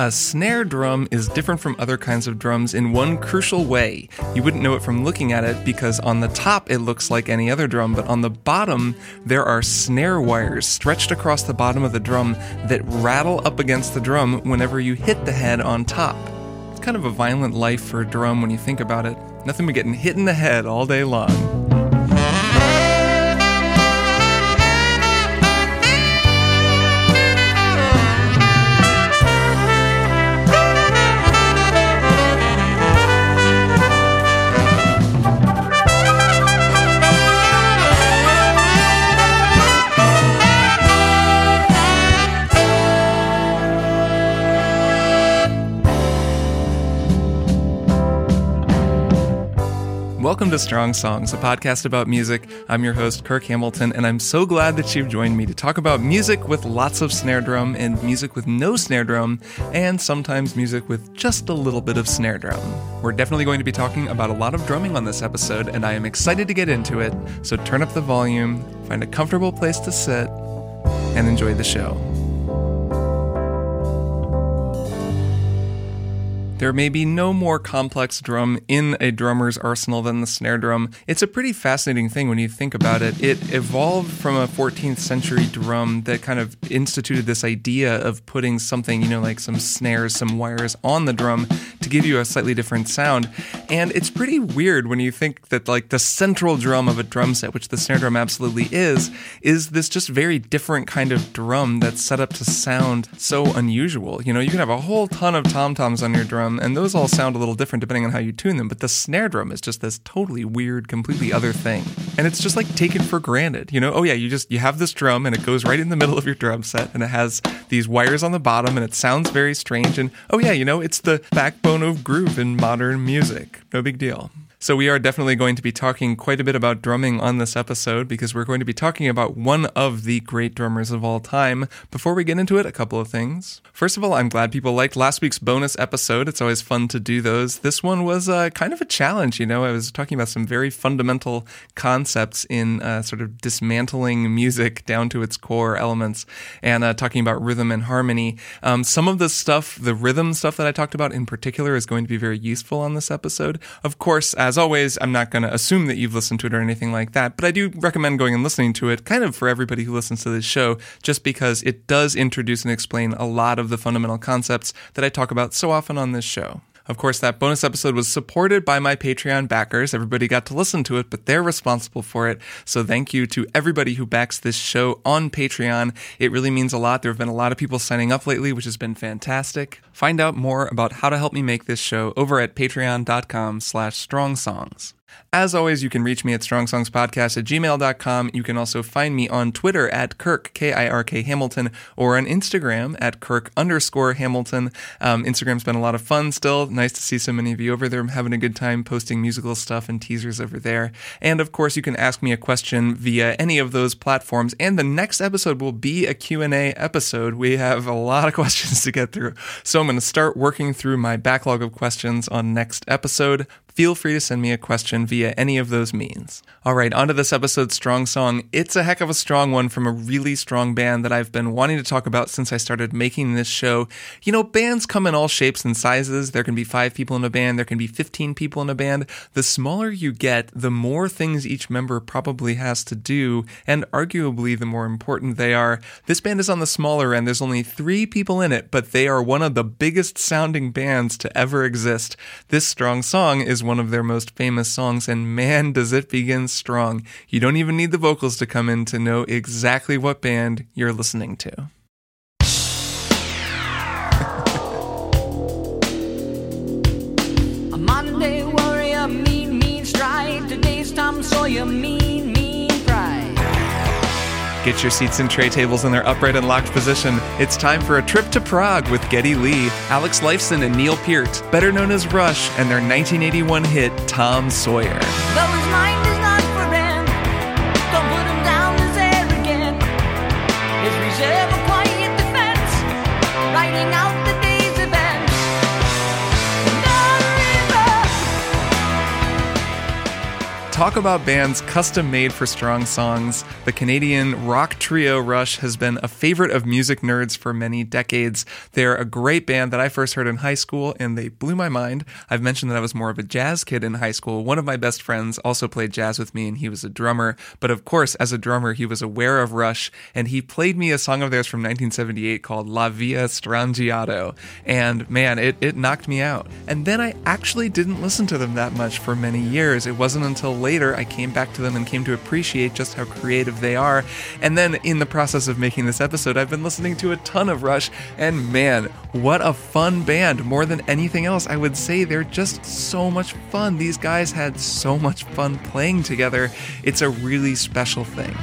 A snare drum is different from other kinds of drums in one crucial way. You wouldn't know it from looking at it because on the top it looks like any other drum, but on the bottom there are snare wires stretched across the bottom of the drum that rattle up against the drum whenever you hit the head on top. It's kind of a violent life for a drum when you think about it. Nothing but getting hit in the head all day long. Welcome to Strong Songs, a podcast about music. I'm your host, Kirk Hamilton, and I'm so glad that you've joined me to talk about music with lots of snare drum and music with no snare drum, and sometimes music with just a little bit of snare drum. We're definitely going to be talking about a lot of drumming on this episode, and I am excited to get into it. So turn up the volume, find a comfortable place to sit, and enjoy the show. There may be no more complex drum in a drummer's arsenal than the snare drum. It's a pretty fascinating thing when you think about it. It evolved from a 14th century drum that kind of instituted this idea of putting something, you know, like some snares, some wires on the drum to give you a slightly different sound. And it's pretty weird when you think that, like, the central drum of a drum set, which the snare drum absolutely is, is this just very different kind of drum that's set up to sound so unusual. You know, you can have a whole ton of tom toms on your drum drum, and those all sound a little different depending on how you tune them. But the snare drum is just this totally weird, completely other thing, and it's just like taken for granted. You know, oh yeah, you just you have this drum, and it goes right in the middle of your drum set, and it has these wires on the bottom, and it sounds very strange. And oh yeah, you know, it's the backbone of groove in modern music. No big deal. So, we are definitely going to be talking quite a bit about drumming on this episode because we're going to be talking about one of the great drummers of all time. Before we get into it, a couple of things. First of all, I'm glad people liked last week's bonus episode. It's always fun to do those. This one was uh, kind of a challenge, you know. I was talking about some very fundamental concepts in uh, sort of dismantling music down to its core elements and uh, talking about rhythm and harmony. Um, some of the stuff, the rhythm stuff that I talked about in particular, is going to be very useful on this episode. Of course, as always, I'm not going to assume that you've listened to it or anything like that, but I do recommend going and listening to it kind of for everybody who listens to this show, just because it does introduce and explain a lot of the fundamental concepts that I talk about so often on this show. Of course, that bonus episode was supported by my Patreon backers. Everybody got to listen to it, but they're responsible for it. So thank you to everybody who backs this show on Patreon. It really means a lot. There have been a lot of people signing up lately, which has been fantastic. Find out more about how to help me make this show over at patreon.com slash strong songs. As always, you can reach me at strongsongspodcast at gmail.com. You can also find me on Twitter at Kirk, K I R K Hamilton, or on Instagram at Kirk underscore Hamilton. Um, Instagram's been a lot of fun still. Nice to see so many of you over there. I'm having a good time posting musical stuff and teasers over there. And of course, you can ask me a question via any of those platforms. And the next episode will be a Q&A episode. We have a lot of questions to get through. So I'm going to start working through my backlog of questions on next episode feel free to send me a question via any of those means. All right, on to this episode's strong song. It's a heck of a strong one from a really strong band that I've been wanting to talk about since I started making this show. You know, bands come in all shapes and sizes. There can be five people in a band, there can be 15 people in a band. The smaller you get, the more things each member probably has to do, and arguably the more important they are. This band is on the smaller end. There's only three people in it, but they are one of the biggest sounding bands to ever exist. This strong song is one of their most famous songs, and man, does it begin strong. You don't even need the vocals to come in to know exactly what band you're listening to. A Monday warrior, mean, mean stride. Today's Tom Sawyer, mean. Get your seats and tray tables in their upright and locked position. It's time for a trip to Prague with Geddy Lee, Alex Lifeson, and Neil Peart, better known as Rush, and their 1981 hit Tom Sawyer. Talk about bands custom made for strong songs. The Canadian rock trio Rush has been a favorite of music nerds for many decades. They're a great band that I first heard in high school and they blew my mind. I've mentioned that I was more of a jazz kid in high school. One of my best friends also played jazz with me and he was a drummer. But of course, as a drummer, he was aware of Rush and he played me a song of theirs from 1978 called La Villa Strangiato. And man, it, it knocked me out. And then I actually didn't listen to them that much for many years. It wasn't until later I came back to them and came to appreciate just how creative they are. And then in the process of making this episode, I've been listening to a ton of Rush, and man, what a fun band. More than anything else, I would say they're just so much fun. These guys had so much fun playing together. It's a really special thing.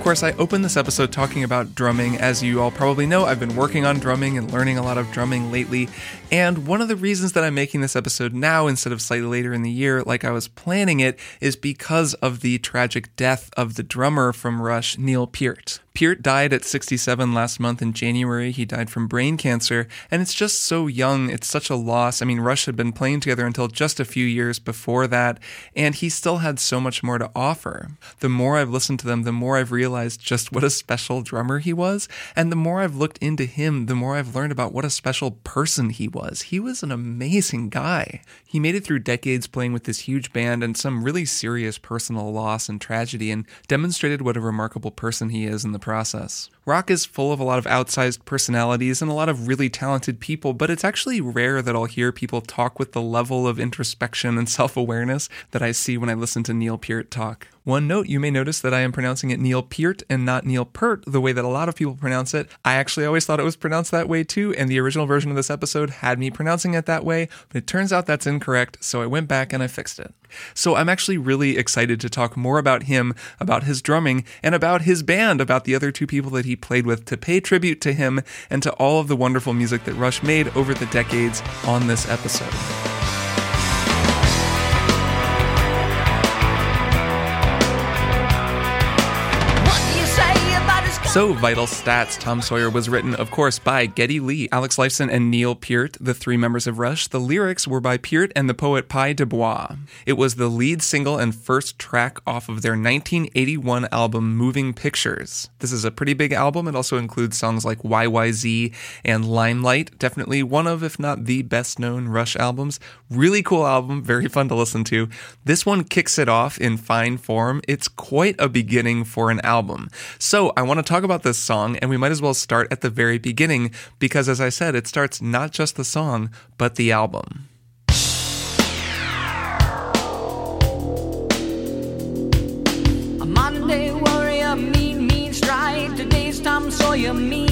Of course, I opened this episode talking about drumming. As you all probably know, I've been working on drumming and learning a lot of drumming lately. And one of the reasons that I'm making this episode now instead of slightly later in the year, like I was planning it, is because of the tragic death of the drummer from Rush, Neil Peart. Peart died at 67 last month in January. He died from brain cancer, and it's just so young. It's such a loss. I mean, Rush had been playing together until just a few years before that, and he still had so much more to offer. The more I've listened to them, the more I've realized just what a special drummer he was, and the more I've looked into him, the more I've learned about what a special person he was. He was an amazing guy. He made it through decades playing with this huge band and some really serious personal loss and tragedy, and demonstrated what a remarkable person he is in the process. Rock is full of a lot of outsized personalities and a lot of really talented people, but it's actually rare that I'll hear people talk with the level of introspection and self awareness that I see when I listen to Neil Peart talk. One note, you may notice that I am pronouncing it Neil Peart and not Neil Peart, the way that a lot of people pronounce it. I actually always thought it was pronounced that way too, and the original version of this episode had me pronouncing it that way, but it turns out that's incorrect, so I went back and I fixed it. So I'm actually really excited to talk more about him, about his drumming, and about his band, about the other two people that he played with to pay tribute to him and to all of the wonderful music that Rush made over the decades on this episode. So, Vital Stats Tom Sawyer was written, of course, by Geddy Lee, Alex Lifeson, and Neil Peart, the three members of Rush. The lyrics were by Peart and the poet Pye Dubois. It was the lead single and first track off of their 1981 album Moving Pictures. This is a pretty big album. It also includes songs like YYZ and Limelight. Definitely one of, if not the best known Rush albums. Really cool album, very fun to listen to. This one kicks it off in fine form. It's quite a beginning for an album. So, I want to talk about this song, and we might as well start at the very beginning because, as I said, it starts not just the song, but the album. A warrior, mean, mean. Today's Tom Sawyer, mean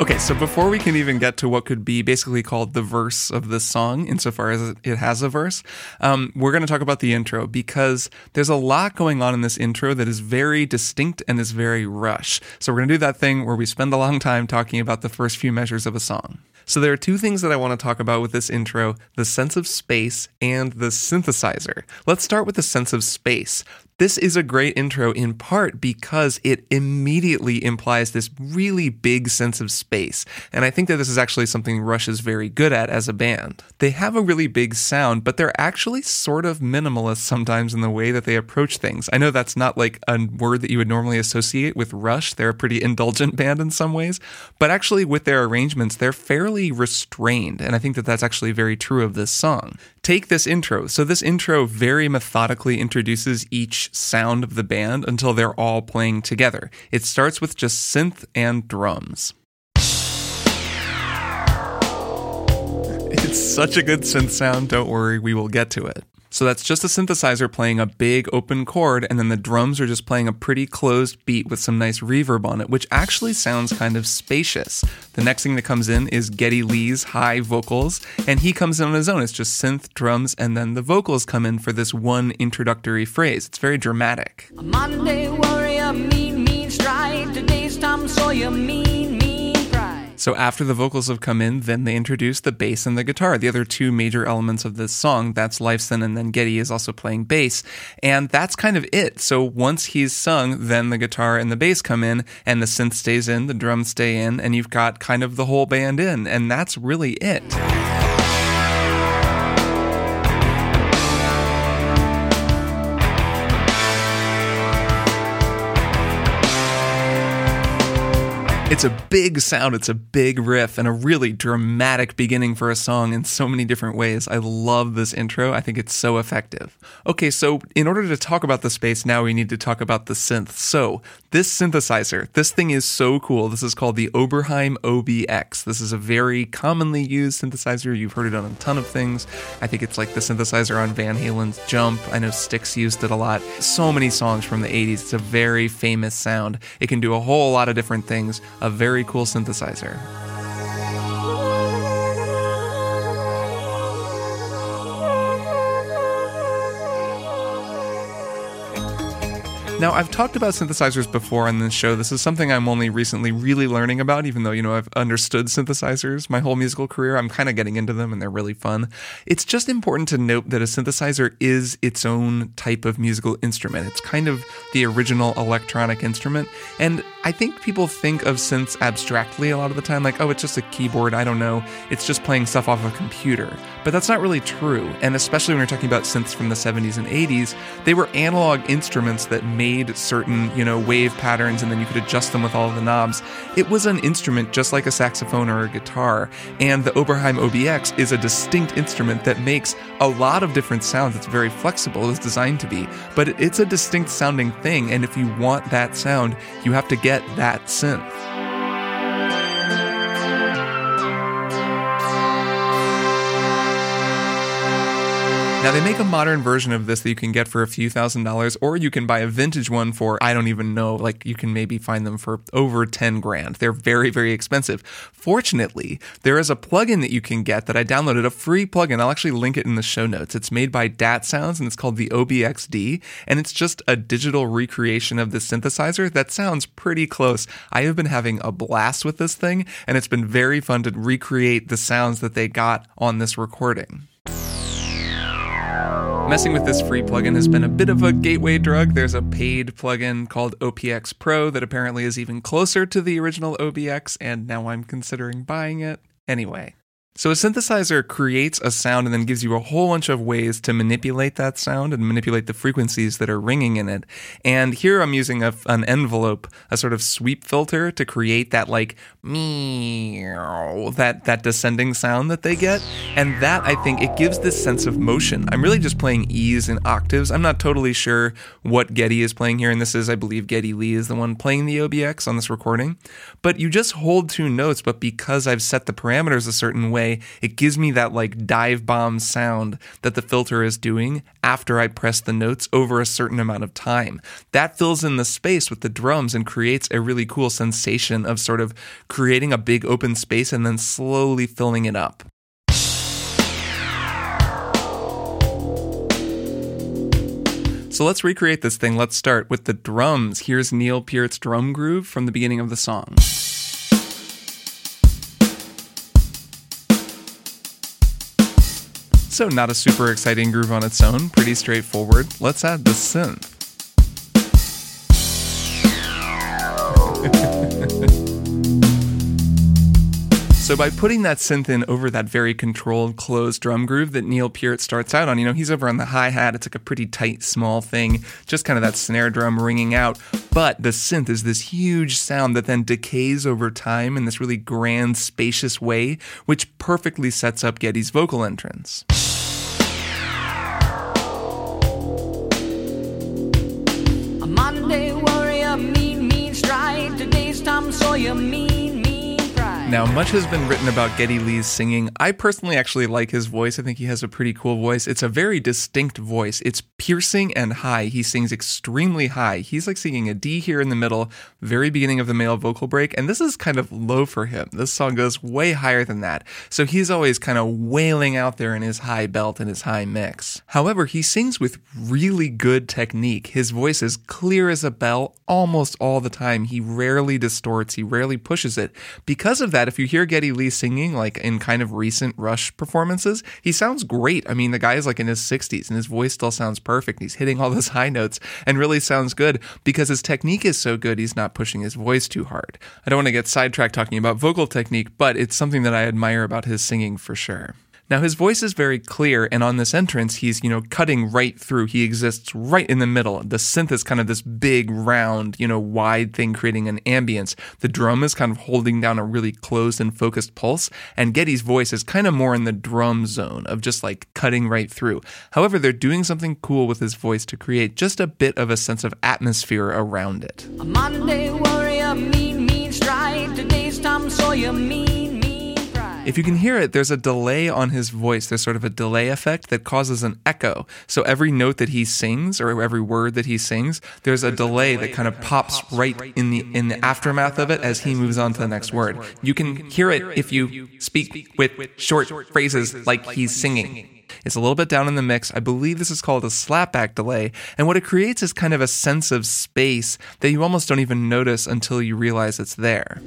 Okay, so before we can even get to what could be basically called the verse of this song, insofar as it has a verse, um, we're going to talk about the intro because there's a lot going on in this intro that is very distinct and is very rush. So we're going to do that thing where we spend a long time talking about the first few measures of a song. So there are two things that I want to talk about with this intro the sense of space and the synthesizer. Let's start with the sense of space. This is a great intro in part because it immediately implies this really big sense of space. And I think that this is actually something Rush is very good at as a band. They have a really big sound, but they're actually sort of minimalist sometimes in the way that they approach things. I know that's not like a word that you would normally associate with Rush. They're a pretty indulgent band in some ways, but actually with their arrangements, they're fairly restrained. And I think that that's actually very true of this song. Take this intro. So, this intro very methodically introduces each sound of the band until they're all playing together. It starts with just synth and drums. It's such a good synth sound, don't worry, we will get to it. So that's just a synthesizer playing a big open chord, and then the drums are just playing a pretty closed beat with some nice reverb on it, which actually sounds kind of spacious. The next thing that comes in is Geddy Lee's high vocals, and he comes in on his own. It's just synth, drums, and then the vocals come in for this one introductory phrase. It's very dramatic. A modern day warrior, mean, mean stride. Today's Tom Sawyer, mean. So after the vocals have come in, then they introduce the bass and the guitar, the other two major elements of this song. That's Lifeson, and then Geddy is also playing bass. And that's kind of it. So once he's sung, then the guitar and the bass come in, and the synth stays in, the drums stay in, and you've got kind of the whole band in. And that's really it. It's a big sound, it's a big riff, and a really dramatic beginning for a song in so many different ways. I love this intro. I think it's so effective. Okay, so in order to talk about the space, now we need to talk about the synth. So, this synthesizer, this thing is so cool. This is called the Oberheim OBX. This is a very commonly used synthesizer. You've heard it on a ton of things. I think it's like the synthesizer on Van Halen's Jump. I know Styx used it a lot. So many songs from the 80s. It's a very famous sound. It can do a whole lot of different things a very cool synthesizer. Now, I've talked about synthesizers before on this show. This is something I'm only recently really learning about, even though, you know, I've understood synthesizers my whole musical career. I'm kind of getting into them and they're really fun. It's just important to note that a synthesizer is its own type of musical instrument. It's kind of the original electronic instrument. And I think people think of synths abstractly a lot of the time, like, oh, it's just a keyboard. I don't know. It's just playing stuff off a computer. But that's not really true. And especially when you're talking about synths from the 70s and 80s, they were analog instruments that made certain, you know, wave patterns and then you could adjust them with all the knobs. It was an instrument just like a saxophone or a guitar. And the Oberheim OBX is a distinct instrument that makes a lot of different sounds. It's very flexible, it's designed to be, but it's a distinct sounding thing. And if you want that sound, you have to get that synth. Now, they make a modern version of this that you can get for a few thousand dollars, or you can buy a vintage one for, I don't even know, like you can maybe find them for over 10 grand. They're very, very expensive. Fortunately, there is a plugin that you can get that I downloaded, a free plugin. I'll actually link it in the show notes. It's made by Dat Sounds and it's called the OBXD, and it's just a digital recreation of the synthesizer that sounds pretty close. I have been having a blast with this thing, and it's been very fun to recreate the sounds that they got on this recording. Messing with this free plugin has been a bit of a gateway drug. There's a paid plugin called OPX Pro that apparently is even closer to the original OBX, and now I'm considering buying it. Anyway, so a synthesizer creates a sound and then gives you a whole bunch of ways to manipulate that sound and manipulate the frequencies that are ringing in it. And here I'm using a, an envelope, a sort of sweep filter to create that like meow, that that descending sound that they get. And that I think it gives this sense of motion. I'm really just playing E's and octaves. I'm not totally sure what Geddy is playing here, and this is, I believe, Geddy Lee is the one playing the OBX on this recording. But you just hold two notes, but because I've set the parameters a certain way way, it gives me that like dive bomb sound that the filter is doing after I press the notes over a certain amount of time. That fills in the space with the drums and creates a really cool sensation of sort of creating a big open space and then slowly filling it up. So let's recreate this thing. Let's start with the drums. Here's Neil Peart's drum groove from the beginning of the song. So, not a super exciting groove on its own, pretty straightforward. Let's add the synth. So by putting that synth in over that very controlled, closed drum groove that Neil Peart starts out on, you know, he's over on the hi hat. It's like a pretty tight, small thing, just kind of that snare drum ringing out. But the synth is this huge sound that then decays over time in this really grand, spacious way, which perfectly sets up Geddy's vocal entrance. Monday warrior, mean, mean stride. Today's Tom Sawyer, mean. Now, much has been written about Geddy Lee's singing. I personally actually like his voice. I think he has a pretty cool voice. It's a very distinct voice. It's piercing and high. He sings extremely high. He's like singing a D here in the middle, very beginning of the male vocal break, and this is kind of low for him. This song goes way higher than that. So he's always kind of wailing out there in his high belt and his high mix. However, he sings with really good technique. His voice is clear as a bell almost all the time. He rarely distorts, he rarely pushes it. Because of that, if you hear Geddy Lee singing like in kind of recent Rush performances, he sounds great. I mean, the guy is like in his 60s and his voice still sounds perfect. He's hitting all those high notes and really sounds good because his technique is so good, he's not pushing his voice too hard. I don't want to get sidetracked talking about vocal technique, but it's something that I admire about his singing for sure. Now his voice is very clear, and on this entrance, he's you know cutting right through. He exists right in the middle. The synth is kind of this big, round, you know, wide thing, creating an ambience. The drum is kind of holding down a really closed and focused pulse, and Geddy's voice is kind of more in the drum zone of just like cutting right through. However, they're doing something cool with his voice to create just a bit of a sense of atmosphere around it. A Monday warrior, mean, mean. Today's Tom Sawyer, mean. If you can hear it, there's a delay on his voice. There's sort of a delay effect that causes an echo. So every note that he sings or every word that he sings, there's a delay that kind of pops right in the in the aftermath of it as he moves on to the next word. You can hear it if you speak with short phrases like he's singing. It's a little bit down in the mix. I believe this is called a slapback delay. And what it creates is kind of a sense of space that you almost don't even notice until you realize it's there.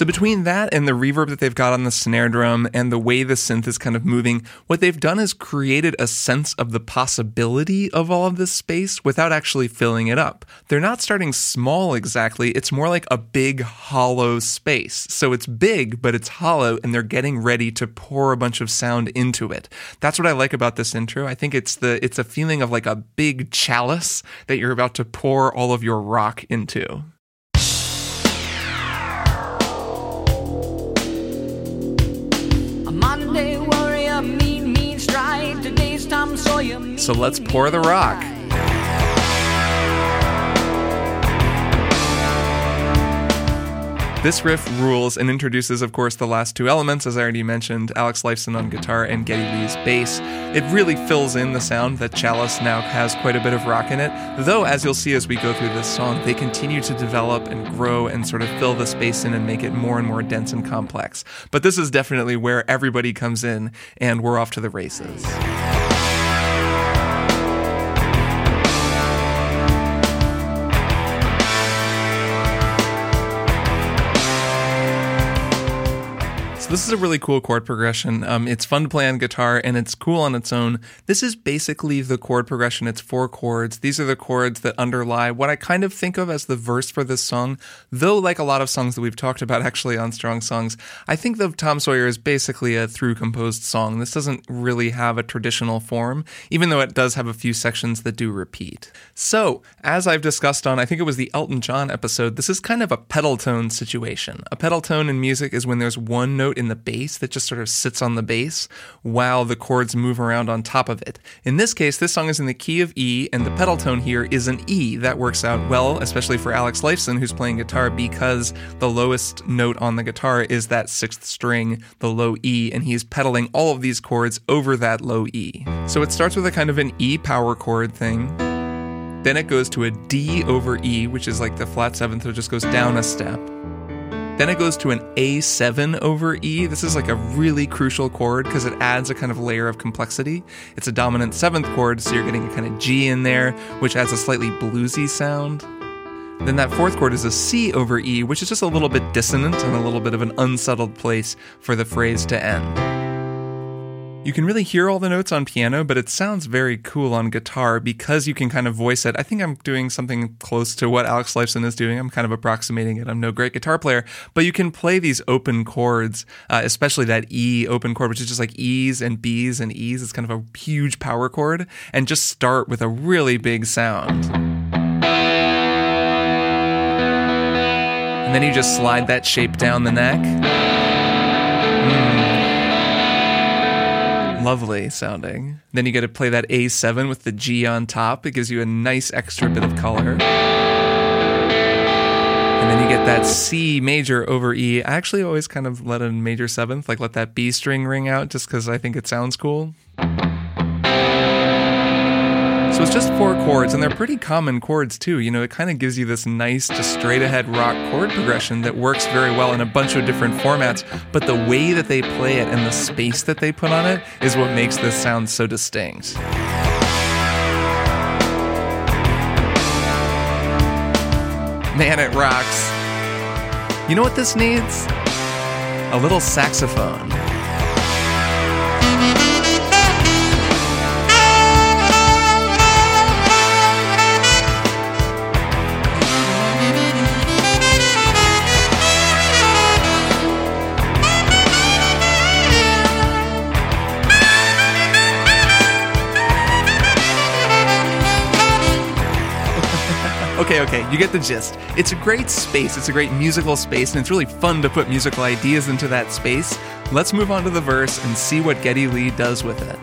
So between that and the reverb that they've got on the snare drum and the way the synth is kind of moving, what they've done is created a sense of the possibility of all of this space without actually filling it up. They're not starting small exactly, it's more like a big hollow space. So it's big, but it's hollow and they're getting ready to pour a bunch of sound into it. That's what I like about this intro. I think it's the it's a feeling of like a big chalice that you're about to pour all of your rock into. So let's pour the rock. This riff rules and introduces, of course, the last two elements, as I already mentioned Alex Lifeson on guitar and Geddy Lee's bass. It really fills in the sound that Chalice now has quite a bit of rock in it, though, as you'll see as we go through this song, they continue to develop and grow and sort of fill the space in and make it more and more dense and complex. But this is definitely where everybody comes in, and we're off to the races. This is a really cool chord progression. Um, it's fun to play on guitar and it's cool on its own. This is basically the chord progression. It's four chords. These are the chords that underlie what I kind of think of as the verse for this song. Though, like a lot of songs that we've talked about actually on Strong Songs, I think that Tom Sawyer is basically a through composed song. This doesn't really have a traditional form, even though it does have a few sections that do repeat. So, as I've discussed on, I think it was the Elton John episode, this is kind of a pedal tone situation. A pedal tone in music is when there's one note in the bass that just sort of sits on the bass while the chords move around on top of it. In this case, this song is in the key of E, and the pedal tone here is an E. That works out well, especially for Alex Lifeson, who's playing guitar, because the lowest note on the guitar is that sixth string, the low E, and he's pedaling all of these chords over that low E. So it starts with a kind of an E power chord thing. Then it goes to a D over E, which is like the flat seventh, so it just goes down a step. Then it goes to an A7 over E. This is like a really crucial chord because it adds a kind of layer of complexity. It's a dominant seventh chord, so you're getting a kind of G in there, which adds a slightly bluesy sound. Then that fourth chord is a C over E, which is just a little bit dissonant and a little bit of an unsettled place for the phrase to end. You can really hear all the notes on piano, but it sounds very cool on guitar because you can kind of voice it. I think I'm doing something close to what Alex Lifeson is doing. I'm kind of approximating it. I'm no great guitar player, but you can play these open chords, uh, especially that E open chord, which is just like E's and B's and E's. It's kind of a huge power chord, and just start with a really big sound. And then you just slide that shape down the neck. Lovely sounding. Then you get to play that A7 with the G on top. It gives you a nice extra bit of color. And then you get that C major over E. I actually always kind of let a major seventh, like let that B string ring out just because I think it sounds cool. So it's just four chords, and they're pretty common chords too. You know, it kind of gives you this nice, just straight ahead rock chord progression that works very well in a bunch of different formats. But the way that they play it and the space that they put on it is what makes this sound so distinct. Man, it rocks. You know what this needs? A little saxophone. Okay, okay, you get the gist. It's a great space, it's a great musical space, and it's really fun to put musical ideas into that space. Let's move on to the verse and see what Geddy Lee does with it.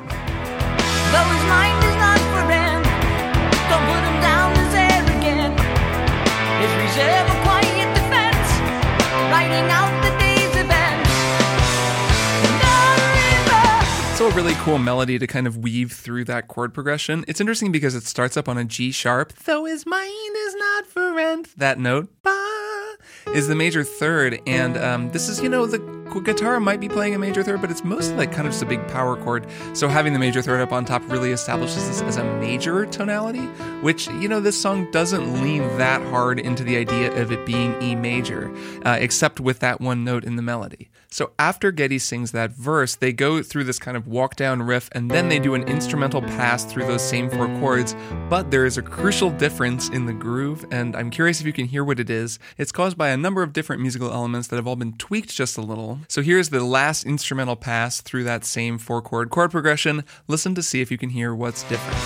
Really cool melody to kind of weave through that chord progression. It's interesting because it starts up on a G sharp, though his mind is not for rent. That note, ba, is the major third, and um, this is you know the guitar might be playing a major third, but it's mostly like kind of just a big power chord. So having the major third up on top really establishes this as a major tonality, which you know this song doesn't lean that hard into the idea of it being E major, uh, except with that one note in the melody. So after Geddy sings that verse, they go through this kind of walk down riff and then they do an instrumental pass through those same four chords. But there is a crucial difference in the groove, and I'm curious if you can hear what it is. It's caused by a number of different musical elements that have all been tweaked just a little. So here's the last instrumental pass through that same four chord chord progression. Listen to see if you can hear what's different.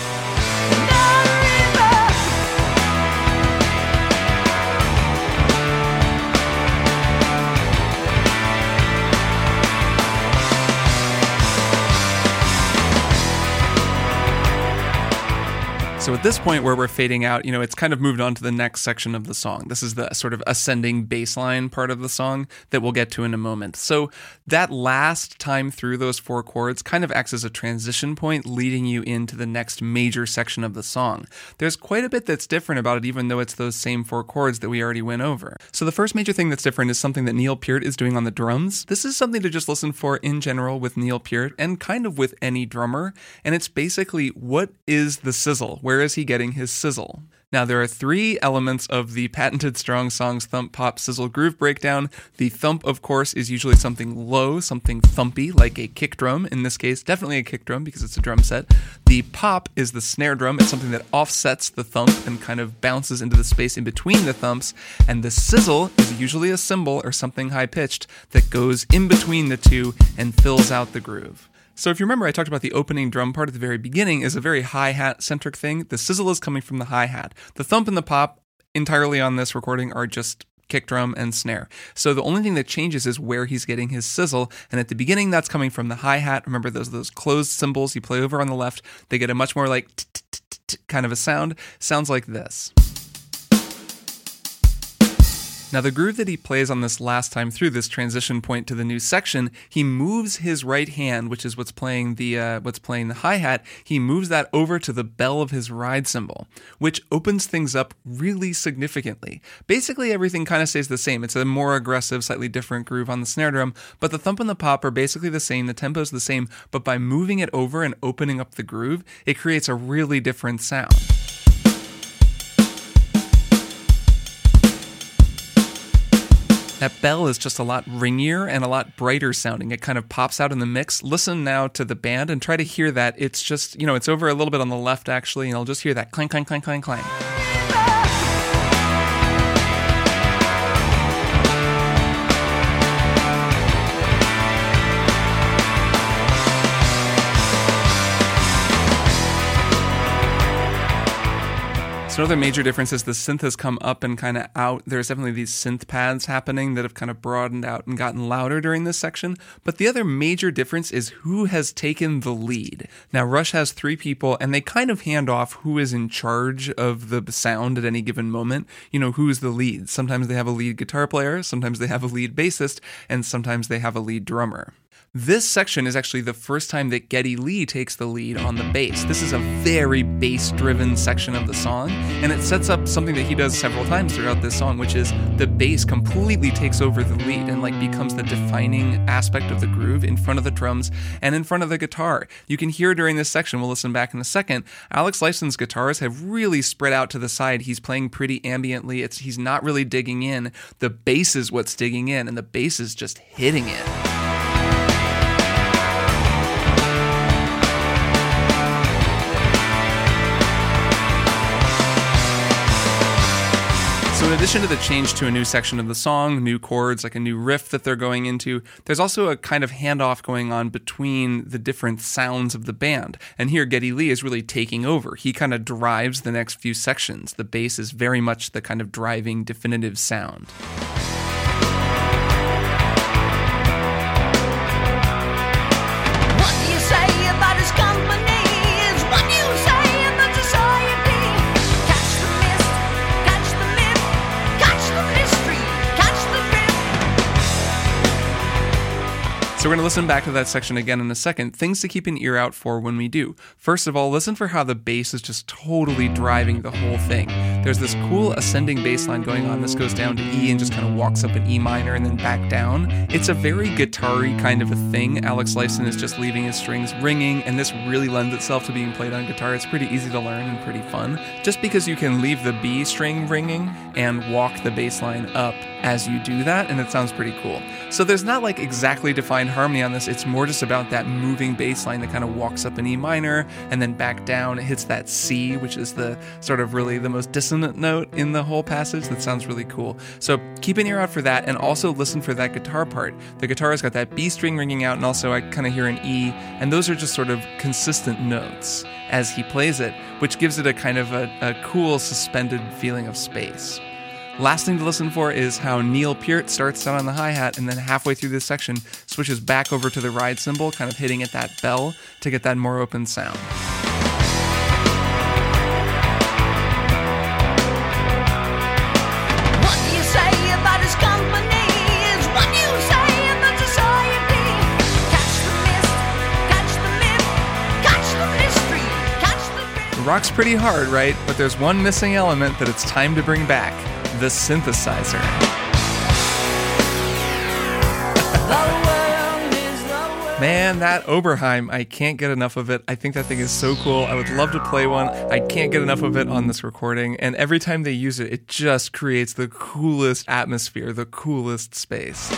So at this point where we're fading out, you know, it's kind of moved on to the next section of the song. This is the sort of ascending bass line part of the song that we'll get to in a moment. So that last time through those four chords kind of acts as a transition point leading you into the next major section of the song. There's quite a bit that's different about it even though it's those same four chords that we already went over. So the first major thing that's different is something that Neil Peart is doing on the drums. This is something to just listen for in general with Neil Peart and kind of with any drummer, and it's basically what is the sizzle? Where is he getting his sizzle? Now, there are three elements of the patented Strong Songs thump pop sizzle groove breakdown. The thump, of course, is usually something low, something thumpy, like a kick drum. In this case, definitely a kick drum because it's a drum set. The pop is the snare drum. It's something that offsets the thump and kind of bounces into the space in between the thumps. And the sizzle is usually a cymbal or something high pitched that goes in between the two and fills out the groove. So if you remember, I talked about the opening drum part at the very beginning is a very hi-hat centric thing. The sizzle is coming from the hi-hat. The thump and the pop entirely on this recording are just kick drum and snare. So the only thing that changes is where he's getting his sizzle. And at the beginning, that's coming from the hi-hat. Remember those those closed cymbals you play over on the left. They get a much more like kind of a sound. Sounds like this. Now, the groove that he plays on this last time through this transition point to the new section, he moves his right hand, which is what's playing the uh, what's playing the hi hat. He moves that over to the bell of his ride cymbal, which opens things up really significantly. Basically, everything kind of stays the same. It's a more aggressive, slightly different groove on the snare drum, but the thump and the pop are basically the same. The tempo's the same, but by moving it over and opening up the groove, it creates a really different sound. That bell is just a lot ringier and a lot brighter sounding. It kind of pops out in the mix. Listen now to the band and try to hear that. It's just, you know, it's over a little bit on the left actually, and I'll just hear that clang, clang, clang, clang, clang. So another major difference is the synth has come up and kind of out. There's definitely these synth pads happening that have kind of broadened out and gotten louder during this section. But the other major difference is who has taken the lead. Now Rush has three people and they kind of hand off who is in charge of the sound at any given moment. You know, who's the lead. Sometimes they have a lead guitar player, sometimes they have a lead bassist, and sometimes they have a lead drummer. This section is actually the first time that Geddy Lee takes the lead on the bass. This is a very bass driven section of the song, and it sets up something that he does several times throughout this song, which is the bass completely takes over the lead and like becomes the defining aspect of the groove in front of the drums and in front of the guitar. You can hear during this section, we'll listen back in a second, Alex Lifeson's guitars have really spread out to the side. He's playing pretty ambiently. It's he's not really digging in. The bass is what's digging in, and the bass is just hitting it. Addition to the change to a new section of the song, new chords, like a new riff that they're going into, there's also a kind of handoff going on between the different sounds of the band. And here, Geddy Lee is really taking over. He kind of drives the next few sections. The bass is very much the kind of driving, definitive sound. So we're going to listen back to that section again in a second. Things to keep an ear out for when we do. First of all, listen for how the bass is just totally driving the whole thing. There's this cool ascending bass line going on. This goes down to E and just kind of walks up in E minor and then back down. It's a very guitar-y kind of a thing. Alex Lifeson is just leaving his strings ringing, and this really lends itself to being played on guitar. It's pretty easy to learn and pretty fun. Just because you can leave the B string ringing and walk the bass line up as you do that, and it sounds pretty cool. So there's not like exactly defined harmony on this. It's more just about that moving bass line that kind of walks up in E minor and then back down. It hits that C, which is the sort of really the most note in the whole passage. That sounds really cool. So keep an ear out for that and also listen for that guitar part. The guitar has got that B string ringing out, and also I kind of hear an E, and those are just sort of consistent notes as he plays it, which gives it a kind of a, a cool suspended feeling of space. Last thing to listen for is how Neil Peart starts out on the hi hat and then halfway through this section switches back over to the ride cymbal, kind of hitting at that bell to get that more open sound. Rocks pretty hard, right? But there's one missing element that it's time to bring back the synthesizer. Man, that Oberheim, I can't get enough of it. I think that thing is so cool. I would love to play one. I can't get enough of it on this recording. And every time they use it, it just creates the coolest atmosphere, the coolest space.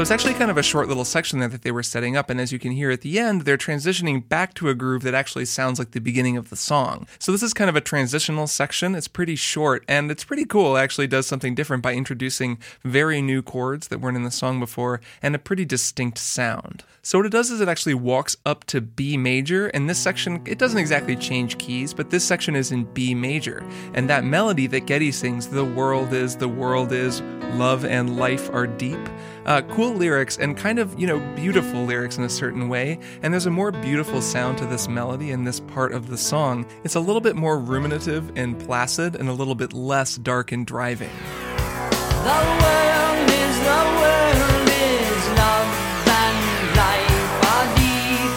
So it's actually kind of a short little section there that they were setting up, and as you can hear at the end, they're transitioning back to a groove that actually sounds like the beginning of the song. So this is kind of a transitional section. It's pretty short, and it's pretty cool. It actually does something different by introducing very new chords that weren't in the song before and a pretty distinct sound. So what it does is it actually walks up to B major, and this section, it doesn't exactly change keys, but this section is in B major. And that melody that Geddy sings, the world is, the world is, love and life are deep, uh, cool lyrics and kind of, you know, beautiful lyrics in a certain way. And there's a more beautiful sound to this melody in this part of the song. It's a little bit more ruminative and placid and a little bit less dark and driving. The world is the world is love and life are deep.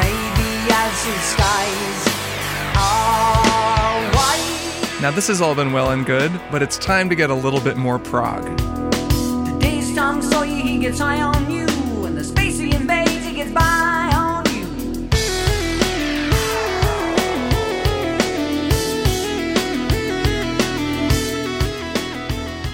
Maybe as the skies are white. Now, this has all been well and good, but it's time to get a little bit more prog. Gets high on you. And the space he invades, he gets by on you.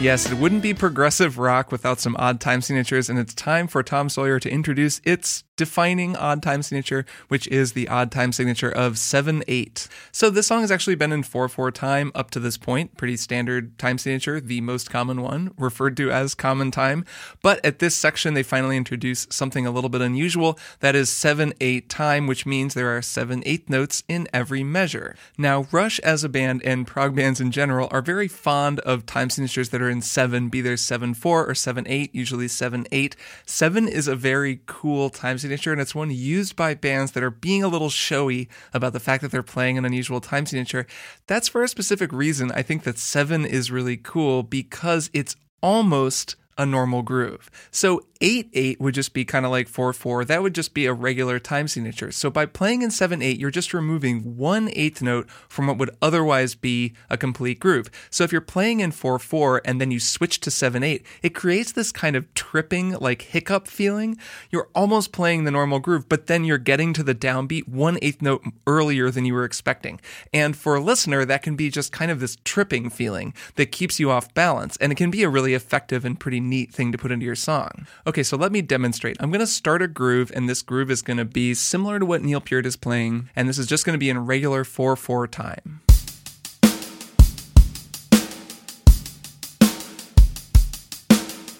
Yes, it wouldn't be progressive rock without some odd time signatures, and it's time for Tom Sawyer to introduce its defining odd time signature, which is the odd time signature of 7 8. So this song has actually been in 4 4 time up to this point, pretty standard time signature, the most common one, referred to as common time. But at this section, they finally introduce something a little bit unusual that is 7 8 time, which means there are 7 8 notes in every measure. Now, Rush as a band and prog bands in general are very fond of time signatures that are in 7, be there 7 4 or 7 8, usually 7 8. 7 is a very cool time signature, and it's one used by bands that are being a little showy about the fact that they're playing an unusual time signature. That's for a specific reason. I think that 7 is really cool because it's almost a normal groove. So 8 8 would just be kind of like 4 4. That would just be a regular time signature. So by playing in 7 8, you're just removing one eighth note from what would otherwise be a complete groove. So if you're playing in 4 4 and then you switch to 7 8, it creates this kind of tripping, like hiccup feeling. You're almost playing the normal groove, but then you're getting to the downbeat one eighth note earlier than you were expecting. And for a listener, that can be just kind of this tripping feeling that keeps you off balance. And it can be a really effective and pretty neat thing to put into your song. So let me demonstrate. I'm going to start a groove, and this groove is going to be similar to what Neil Peart is playing, and this is just going to be in regular 4 4 time.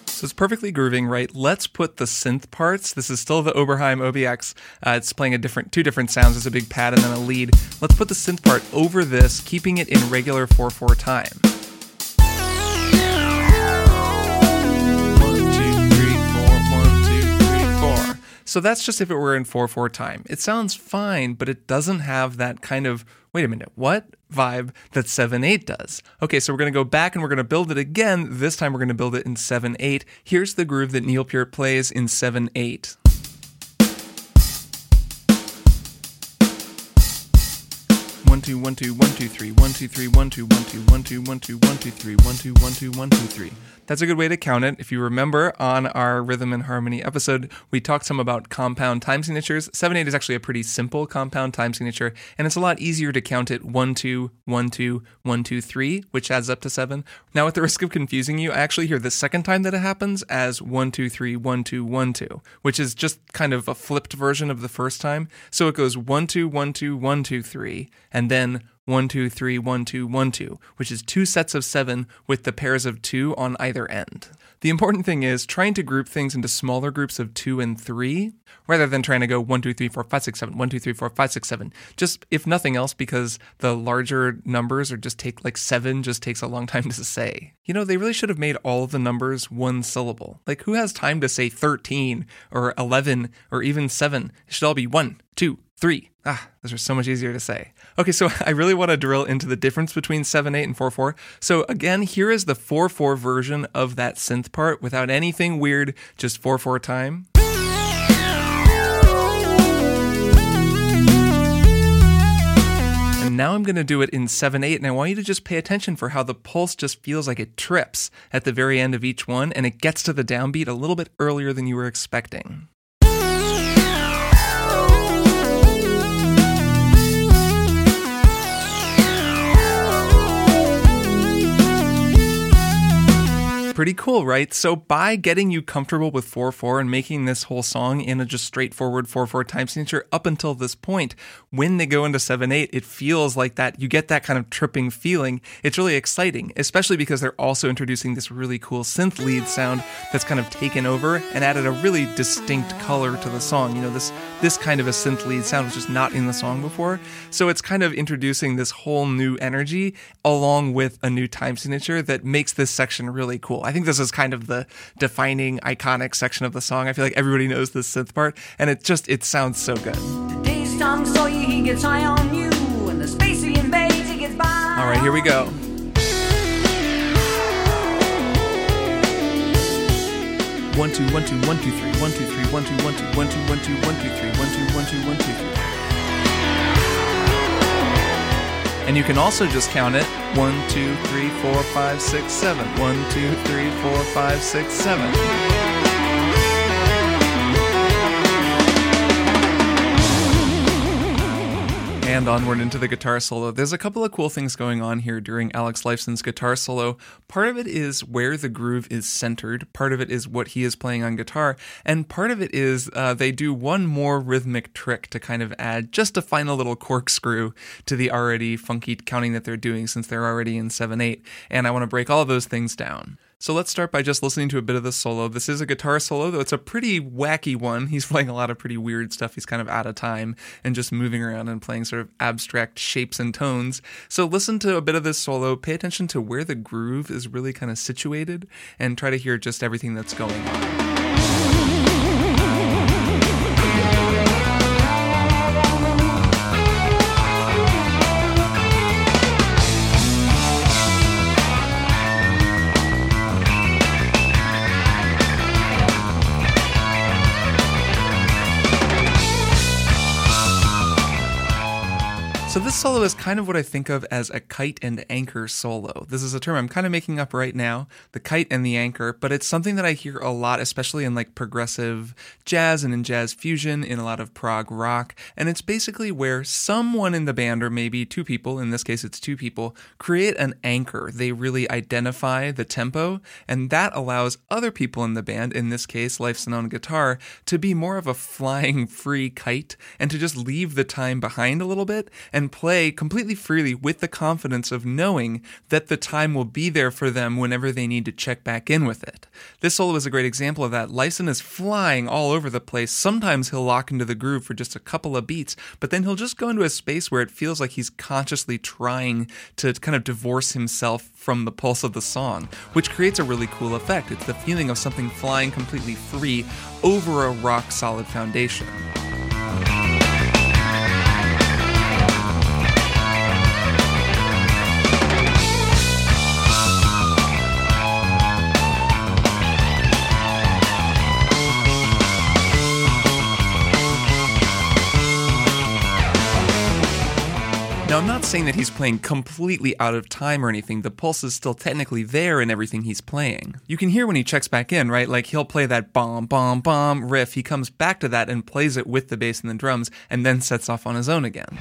So it's perfectly grooving, right? Let's put the synth parts. This is still the Oberheim OBX. Uh, it's playing a different, two different sounds. There's a big pad and then a lead. Let's put the synth part over this, keeping it in regular 4/4 time. So that's just if it were in 4/4 time. It sounds fine, but it doesn't have that kind of wait a minute, what vibe that 7 8 does. Okay, so we're going to go back and we're going to build it again. This time we're going to build it in 7 8. Here's the groove that Neil Peart plays in 7 8. One two one two one two three one two three one two one two one two one two one two three one two one two one two three. That's a good way to count it. If you remember on our rhythm and harmony episode, we talked some about compound time signatures. 7 8 is actually a pretty simple compound time signature, and it's a lot easier to count it 1 2 1 2 1 2 3, which adds up to 7. Now, at the risk of confusing you, I actually hear the second time that it happens as 1 2 3 1 2 1 2, which is just kind of a flipped version of the first time. So it goes 1 2 1 2 1 2 3, and then one, two, three, one, two, one, two, which is two sets of seven with the pairs of two on either end. The important thing is trying to group things into smaller groups of two and three, rather than trying to go one, two, three, four, five, six, seven, one, two, three, four, five, six, seven. Just if nothing else, because the larger numbers or just take like seven just takes a long time to say. You know, they really should have made all of the numbers one syllable. Like who has time to say 13 or 11 or even seven? It should all be one, two, three. Ah, those are so much easier to say. Okay, so I really want to drill into the difference between 7 8 and 4 4. So, again, here is the 4 4 version of that synth part without anything weird, just 4 4 time. And now I'm going to do it in 7 8, and I want you to just pay attention for how the pulse just feels like it trips at the very end of each one, and it gets to the downbeat a little bit earlier than you were expecting. Pretty cool, right? So by getting you comfortable with 4-4 and making this whole song in a just straightforward 4-4 time signature up until this point, when they go into 7-8, it feels like that you get that kind of tripping feeling. It's really exciting, especially because they're also introducing this really cool synth lead sound that's kind of taken over and added a really distinct color to the song. You know, this this kind of a synth lead sound was just not in the song before. So it's kind of introducing this whole new energy along with a new time signature that makes this section really cool. I think this is kind of the defining iconic section of the song. I feel like everybody knows this synth part and it just it sounds so good. Today's Tom Sawyer, he gets high on you, and the space he invades, he gets by. All right, here we go. One two one two one two three one two three one two one two one two one two one two three one two one two one two three. And you can also just count it one two three four five six seven one two three four five six seven. And onward into the guitar solo, there's a couple of cool things going on here during Alex Lifeson's guitar solo. Part of it is where the groove is centered, part of it is what he is playing on guitar, and part of it is uh, they do one more rhythmic trick to kind of add just a final little corkscrew to the already funky counting that they're doing since they're already in 7 8. And I want to break all those things down. So let's start by just listening to a bit of the solo. This is a guitar solo, though it's a pretty wacky one. He's playing a lot of pretty weird stuff. He's kind of out of time and just moving around and playing sort of abstract shapes and tones. So listen to a bit of this solo, pay attention to where the groove is really kind of situated, and try to hear just everything that's going on. Solo is kind of what I think of as a kite and anchor solo. This is a term I'm kind of making up right now, the kite and the anchor, but it's something that I hear a lot, especially in like progressive jazz and in jazz fusion, in a lot of prog rock. And it's basically where someone in the band, or maybe two people, in this case it's two people, create an anchor. They really identify the tempo, and that allows other people in the band, in this case Lifeson on guitar, to be more of a flying free kite and to just leave the time behind a little bit and play completely freely with the confidence of knowing that the time will be there for them whenever they need to check back in with it. This solo is a great example of that. Lifeson is flying all over the place. Sometimes he'll lock into the groove for just a couple of beats, but then he'll just go into a space where it feels like he's consciously trying to kind of divorce himself from the pulse of the song, which creates a really cool effect. It's the feeling of something flying completely free over a rock solid foundation. I'm not saying that he's playing completely out of time or anything. The pulse is still technically there in everything he's playing. You can hear when he checks back in, right? Like he'll play that bomb, bomb, bomb riff. He comes back to that and plays it with the bass and the drums and then sets off on his own again.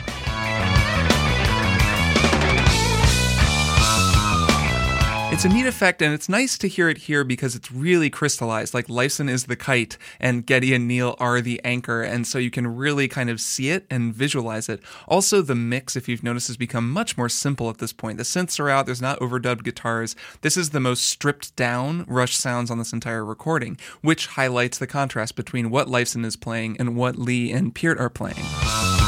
It's a neat effect, and it's nice to hear it here because it's really crystallized. Like Lifeson is the kite, and Geddy and Neil are the anchor, and so you can really kind of see it and visualize it. Also, the mix, if you've noticed, has become much more simple at this point. The synths are out, there's not overdubbed guitars. This is the most stripped down Rush sounds on this entire recording, which highlights the contrast between what Lifeson is playing and what Lee and Peart are playing.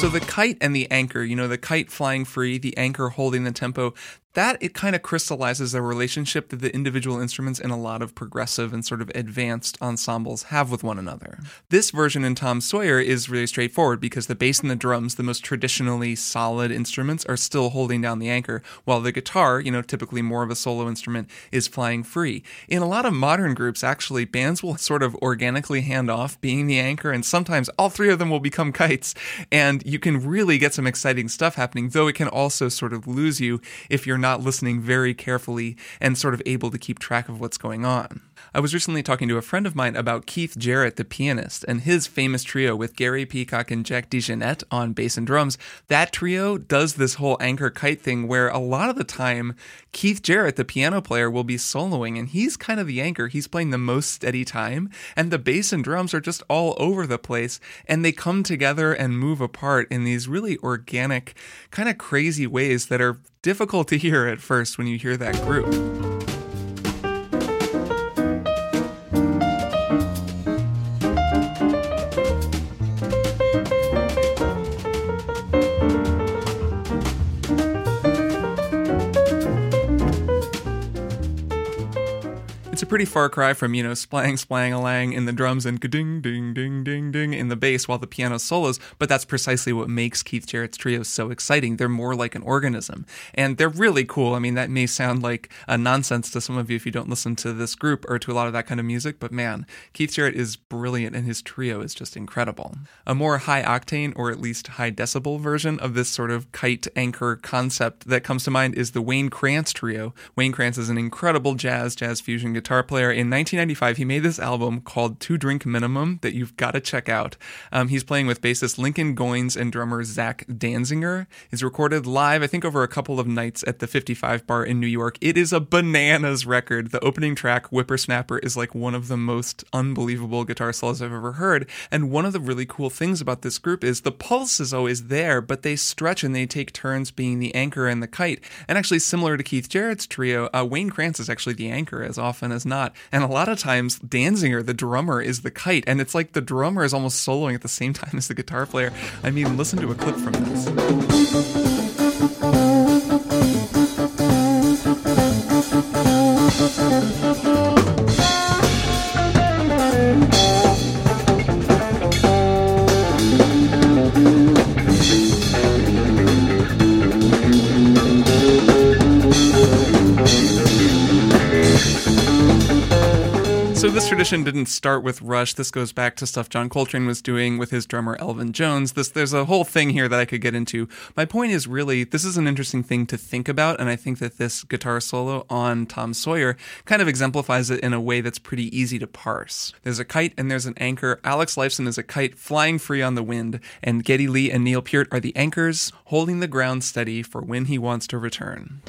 So the kite and the anchor, you know, the kite flying free, the anchor holding the tempo, that it kind of crystallizes a relationship that the individual instruments in a lot of progressive and sort of advanced ensembles have with one another. This version in Tom Sawyer is really straightforward because the bass and the drums, the most traditionally solid instruments, are still holding down the anchor, while the guitar, you know, typically more of a solo instrument, is flying free. In a lot of modern groups, actually, bands will sort of organically hand off being the anchor, and sometimes all three of them will become kites, and you can really get some exciting stuff happening, though it can also sort of lose you if you're not listening very carefully and sort of able to keep track of what's going on. I was recently talking to a friend of mine about Keith Jarrett, the pianist, and his famous trio with Gary Peacock and Jack DeJohnette on bass and drums. That trio does this whole anchor kite thing where a lot of the time Keith Jarrett, the piano player, will be soloing and he's kind of the anchor. He's playing the most steady time, and the bass and drums are just all over the place, and they come together and move apart in these really organic, kind of crazy ways that are difficult to hear at first when you hear that group. Pretty far cry from, you know, splang, splang, a lang in the drums and ding, ding, ding, ding, ding in the bass while the piano solos, but that's precisely what makes Keith Jarrett's trio so exciting. They're more like an organism, and they're really cool. I mean, that may sound like a nonsense to some of you if you don't listen to this group or to a lot of that kind of music, but man, Keith Jarrett is brilliant and his trio is just incredible. A more high octane, or at least high decibel version of this sort of kite anchor concept that comes to mind is the Wayne Krantz trio. Wayne Krantz is an incredible jazz, jazz fusion guitar guitar player. In 1995, he made this album called Two Drink Minimum that you've got to check out. Um, he's playing with bassist Lincoln Goines and drummer Zach Danziger. It's recorded live, I think, over a couple of nights at the 55 Bar in New York. It is a bananas record. The opening track, Whippersnapper, is like one of the most unbelievable guitar solos I've ever heard. And one of the really cool things about this group is the pulse is always there, but they stretch and they take turns being the anchor and the kite. And actually, similar to Keith Jarrett's trio, uh, Wayne Krantz is actually the anchor as often as not. And a lot of times, Danziger, the drummer, is the kite. And it's like the drummer is almost soloing at the same time as the guitar player. I mean, listen to a clip from this. This tradition didn't start with Rush. This goes back to stuff John Coltrane was doing with his drummer Elvin Jones. This there's a whole thing here that I could get into. My point is really this is an interesting thing to think about, and I think that this guitar solo on Tom Sawyer kind of exemplifies it in a way that's pretty easy to parse. There's a kite and there's an anchor. Alex Lifeson is a kite flying free on the wind, and Geddy Lee and Neil Peart are the anchors holding the ground steady for when he wants to return.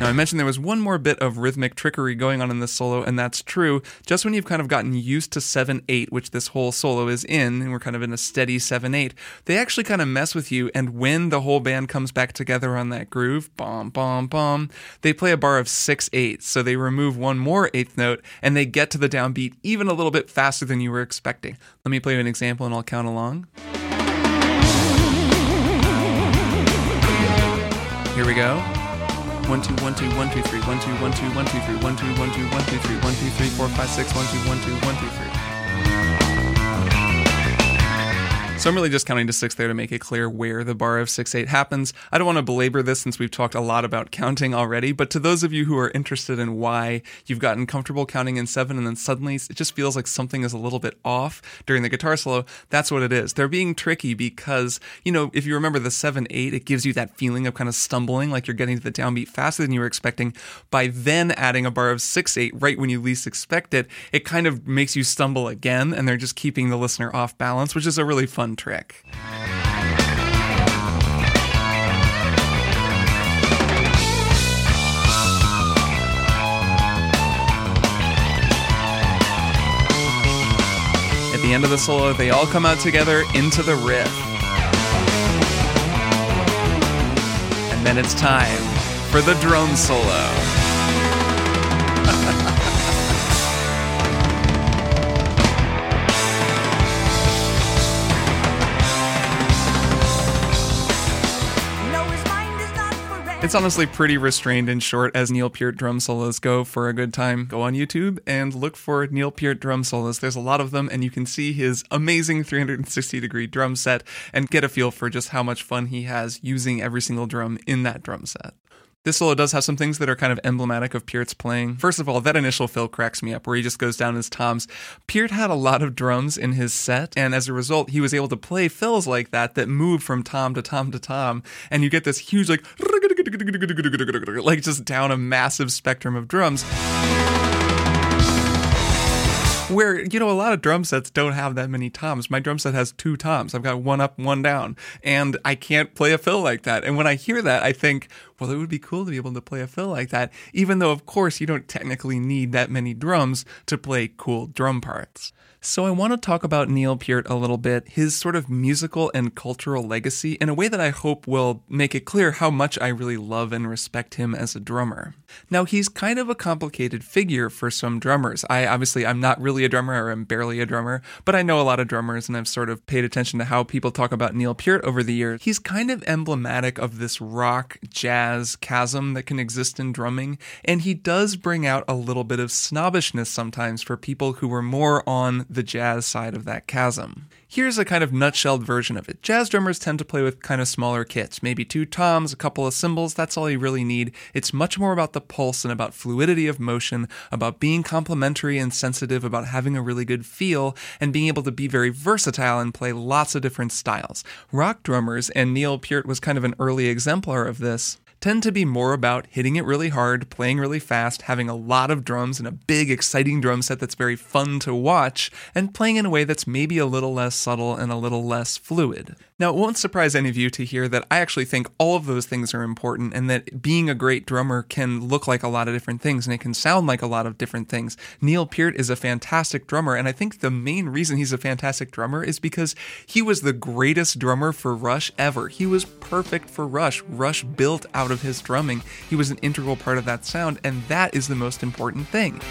Now, I mentioned there was one more bit of rhythmic trickery going on in this solo, and that's true. Just when you've kind of gotten used to 7 8, which this whole solo is in, and we're kind of in a steady 7 8, they actually kind of mess with you. And when the whole band comes back together on that groove, bomb, bomb, bomb, they play a bar of 6 8. So they remove one more eighth note, and they get to the downbeat even a little bit faster than you were expecting. Let me play you an example, and I'll count along. Here we go one two one two one two three one two one two one two three one two one two one two three one two three four five six one two one two one two three. So I'm really just counting to six there to make it clear where the bar of six eight happens. I don't want to belabor this since we've talked a lot about counting already, but to those of you who are interested in why you've gotten comfortable counting in seven and then suddenly it just feels like something is a little bit off during the guitar solo, that's what it is. They're being tricky because, you know, if you remember the seven eight, it gives you that feeling of kind of stumbling, like you're getting to the downbeat faster than you were expecting. By then adding a bar of six eight right when you least expect it, it kind of makes you stumble again, and they're just keeping the listener off balance, which is a really fun trick. At the end of the solo, they all come out together into the riff. And then it's time for the drone solo. It's honestly pretty restrained and short as Neil Peart drum solos go for a good time. Go on YouTube and look for Neil Peart drum solos. There's a lot of them, and you can see his amazing 360 degree drum set and get a feel for just how much fun he has using every single drum in that drum set. This solo does have some things that are kind of emblematic of Peart's playing. First of all, that initial fill cracks me up where he just goes down as toms. Peart had a lot of drums in his set, and as a result, he was able to play fills like that that move from tom to tom to tom, and you get this huge like like just down a massive spectrum of drums where you know a lot of drum sets don't have that many toms. My drum set has two toms. I've got one up one down. And i can't play a fill like that. And when i hear that i think well it would be cool to be able to play a fill like that even though of course you don't technically need that many drums to play cool drum parts so I want to talk about Neil Peart a little bit, his sort of musical and cultural legacy in a way that I hope will make it clear how much I really love and respect him as a drummer. Now he's kind of a complicated figure for some drummers. I obviously I'm not really a drummer or I'm barely a drummer, but I know a lot of drummers and I've sort of paid attention to how people talk about Neil Peart over the years. He's kind of emblematic of this rock jazz chasm that can exist in drumming, and he does bring out a little bit of snobbishness sometimes for people who were more on the jazz side of that chasm. Here's a kind of nutshelled version of it. Jazz drummers tend to play with kind of smaller kits, maybe two toms, a couple of cymbals, that's all you really need. It's much more about the pulse and about fluidity of motion, about being complementary and sensitive, about having a really good feel, and being able to be very versatile and play lots of different styles. Rock drummers, and Neil Peart was kind of an early exemplar of this, tend to be more about hitting it really hard, playing really fast, having a lot of drums and a big, exciting drum set that's very fun to watch, and playing in a way that's maybe a little less subtle and a little less fluid. Now, it won't surprise any of you to hear that I actually think all of those things are important and that being a great drummer can look like a lot of different things and it can sound like a lot of different things. Neil Peart is a fantastic drummer, and I think the main reason he's a fantastic drummer is because he was the greatest drummer for Rush ever. He was perfect for Rush. Rush built out of his drumming. He was an integral part of that sound, and that is the most important thing.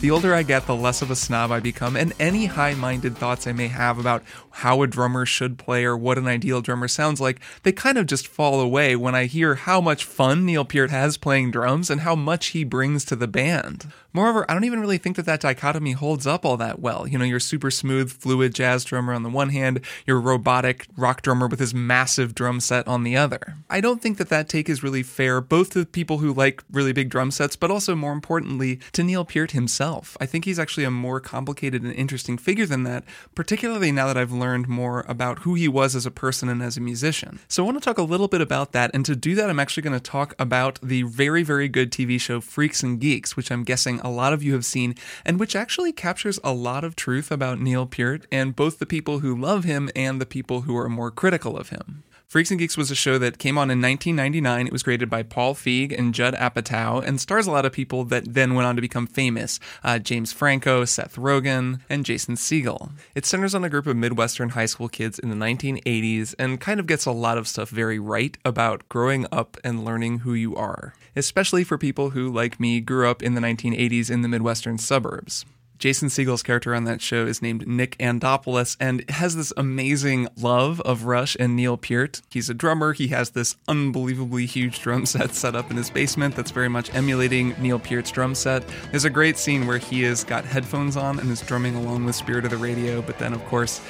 The older I get, the less of a snob I become, and any high minded thoughts I may have about how a drummer should play or what an ideal drummer sounds like, they kind of just fall away when I hear how much fun Neil Peart has playing drums and how much he brings to the band. Moreover, I don't even really think that that dichotomy holds up all that well. You know, your super smooth, fluid jazz drummer on the one hand, your robotic rock drummer with his massive drum set on the other. I don't think that that take is really fair, both to people who like really big drum sets, but also more importantly, to Neil Peart himself. I think he's actually a more complicated and interesting figure than that, particularly now that I've learned more about who he was as a person and as a musician. So I want to talk a little bit about that, and to do that, I'm actually going to talk about the very, very good TV show Freaks and Geeks, which I'm guessing a lot of you have seen, and which actually captures a lot of truth about Neil Peart and both the people who love him and the people who are more critical of him. Freaks and Geeks was a show that came on in 1999. It was created by Paul Feig and Judd Apatow and stars a lot of people that then went on to become famous uh, James Franco, Seth Rogen, and Jason Segel. It centers on a group of Midwestern high school kids in the 1980s and kind of gets a lot of stuff very right about growing up and learning who you are, especially for people who, like me, grew up in the 1980s in the Midwestern suburbs. Jason Segel's character on that show is named Nick Andopolis and has this amazing love of Rush and Neil Peart. He's a drummer. He has this unbelievably huge drum set set up in his basement that's very much emulating Neil Peart's drum set. There's a great scene where he has got headphones on and is drumming along with Spirit of the Radio, but then, of course,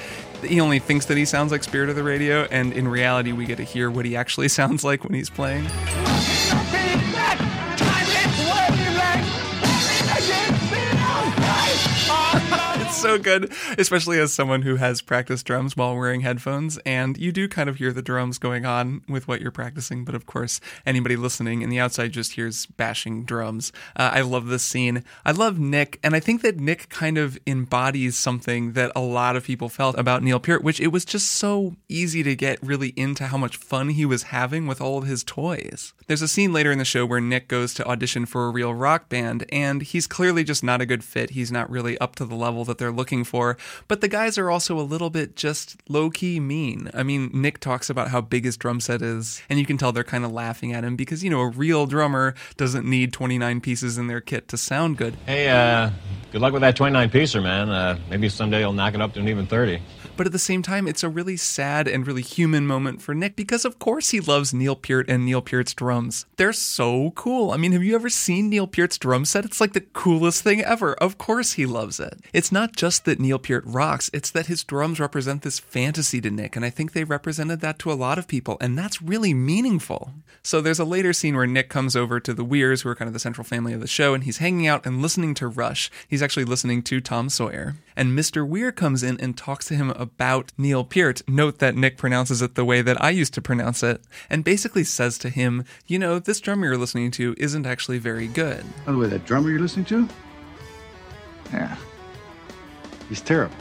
he only thinks that he sounds like Spirit of the Radio, and in reality, we get to hear what he actually sounds like when he's playing. So good, especially as someone who has practiced drums while wearing headphones. And you do kind of hear the drums going on with what you're practicing. But of course, anybody listening in the outside just hears bashing drums. Uh, I love this scene. I love Nick. And I think that Nick kind of embodies something that a lot of people felt about Neil Peart, which it was just so easy to get really into how much fun he was having with all of his toys. There's a scene later in the show where Nick goes to audition for a real rock band, and he's clearly just not a good fit. He's not really up to the level that they're looking for. But the guys are also a little bit just low key mean. I mean, Nick talks about how big his drum set is, and you can tell they're kind of laughing at him because, you know, a real drummer doesn't need 29 pieces in their kit to sound good. Hey, uh, good luck with that 29 piecer, man. Uh, maybe someday you'll knock it up to an even 30. But at the same time, it's a really sad and really human moment for Nick because, of course, he loves Neil Peart and Neil Peart's drums. They're so cool. I mean, have you ever seen Neil Peart's drum set? It's like the coolest thing ever. Of course, he loves it. It's not just that Neil Peart rocks, it's that his drums represent this fantasy to Nick, and I think they represented that to a lot of people, and that's really meaningful. So there's a later scene where Nick comes over to the Weirs, who are kind of the central family of the show, and he's hanging out and listening to Rush. He's actually listening to Tom Sawyer. And Mr. Weir comes in and talks to him about Neil Peart. Note that Nick pronounces it the way that I used to pronounce it, and basically says to him, You know, this drummer you're listening to isn't actually very good. By the way, that drummer you're listening to? Yeah. He's terrible.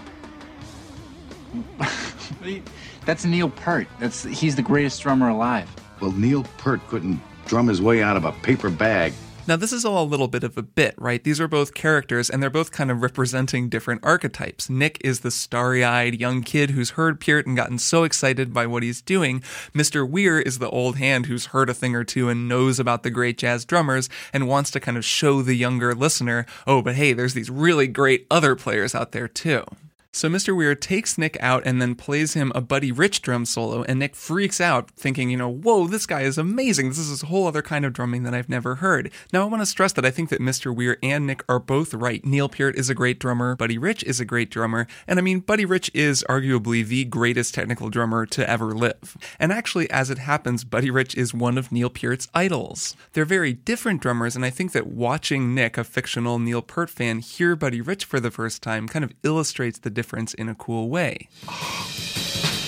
That's Neil Peart. That's he's the greatest drummer alive. Well, Neil Peart couldn't drum his way out of a paper bag. Now, this is all a little bit of a bit, right? These are both characters, and they're both kind of representing different archetypes. Nick is the starry eyed young kid who's heard Peart and gotten so excited by what he's doing. Mr. Weir is the old hand who's heard a thing or two and knows about the great jazz drummers and wants to kind of show the younger listener, oh, but hey, there's these really great other players out there too. So Mr. Weir takes Nick out and then plays him a Buddy Rich drum solo, and Nick freaks out, thinking, you know, whoa, this guy is amazing. This is a whole other kind of drumming that I've never heard. Now, I want to stress that I think that Mr. Weir and Nick are both right. Neil Peart is a great drummer, Buddy Rich is a great drummer, and I mean, Buddy Rich is arguably the greatest technical drummer to ever live. And actually, as it happens, Buddy Rich is one of Neil Peart's idols. They're very different drummers, and I think that watching Nick, a fictional Neil Peart fan, hear Buddy Rich for the first time kind of illustrates the difference in a cool way.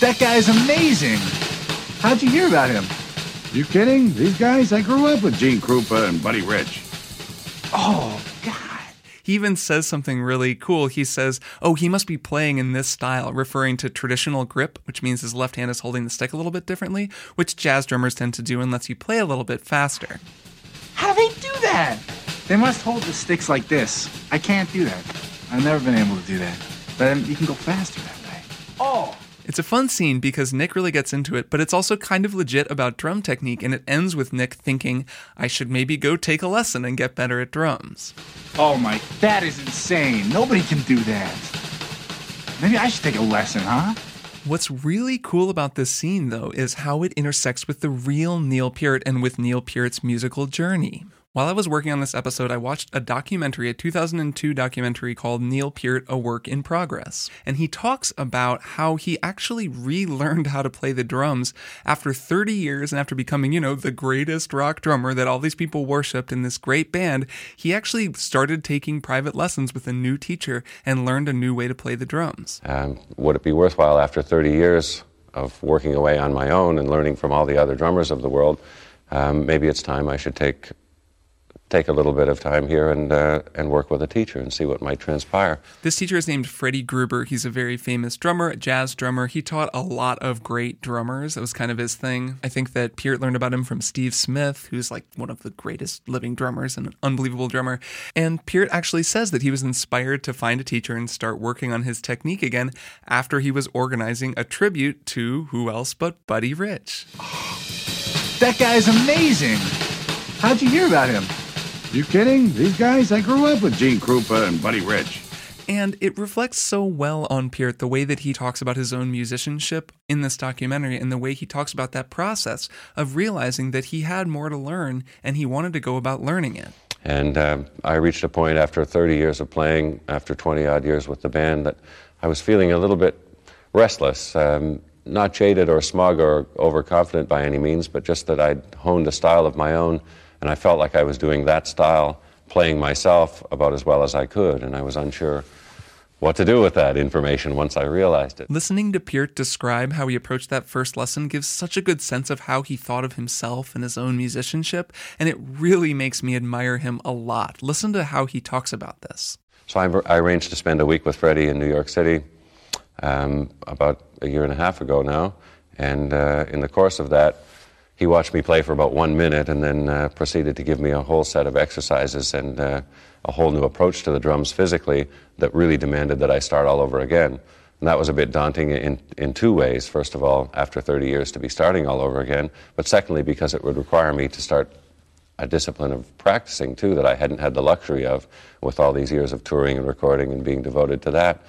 That guy's amazing. How'd you hear about him? You kidding? These guys? I grew up with Gene Krupa and Buddy Rich. Oh, God. He even says something really cool. He says, Oh, he must be playing in this style, referring to traditional grip, which means his left hand is holding the stick a little bit differently, which jazz drummers tend to do and lets you play a little bit faster. How do they do that? They must hold the sticks like this. I can't do that. I've never been able to do that. But um, you can go faster that way. Oh, It's a fun scene because Nick really gets into it, but it's also kind of legit about drum technique, and it ends with Nick thinking, I should maybe go take a lesson and get better at drums. Oh my, that is insane. Nobody can do that. Maybe I should take a lesson, huh? What's really cool about this scene, though, is how it intersects with the real Neil Peart and with Neil Peart's musical journey. While I was working on this episode, I watched a documentary, a 2002 documentary called Neil Peart, A Work in Progress. And he talks about how he actually relearned how to play the drums after 30 years and after becoming, you know, the greatest rock drummer that all these people worshipped in this great band. He actually started taking private lessons with a new teacher and learned a new way to play the drums. Um, would it be worthwhile after 30 years of working away on my own and learning from all the other drummers of the world? Um, maybe it's time I should take take a little bit of time here and uh, and work with a teacher and see what might transpire. This teacher is named Freddie Gruber. He's a very famous drummer, a jazz drummer. He taught a lot of great drummers. That was kind of his thing. I think that Peart learned about him from Steve Smith, who's like one of the greatest living drummers and an unbelievable drummer. And Peart actually says that he was inspired to find a teacher and start working on his technique again after he was organizing a tribute to who else but Buddy Rich. that guy's amazing. How'd you hear about him? You kidding? These guys? I grew up with Gene Krupa and Buddy Rich. And it reflects so well on Peart the way that he talks about his own musicianship in this documentary and the way he talks about that process of realizing that he had more to learn and he wanted to go about learning it. And um, I reached a point after 30 years of playing, after 20 odd years with the band, that I was feeling a little bit restless. Um, not jaded or smug or overconfident by any means, but just that I'd honed a style of my own, and I felt like I was doing that style, playing myself about as well as I could, and I was unsure what to do with that information once I realized it. Listening to Peart describe how he approached that first lesson gives such a good sense of how he thought of himself and his own musicianship, and it really makes me admire him a lot. Listen to how he talks about this. So I, I arranged to spend a week with Freddie in New York City um, about a year and a half ago now, and uh, in the course of that, he watched me play for about one minute and then uh, proceeded to give me a whole set of exercises and uh, a whole new approach to the drums physically that really demanded that I start all over again. And that was a bit daunting in, in two ways. First of all, after 30 years to be starting all over again, but secondly, because it would require me to start a discipline of practicing too that I hadn't had the luxury of with all these years of touring and recording and being devoted to that.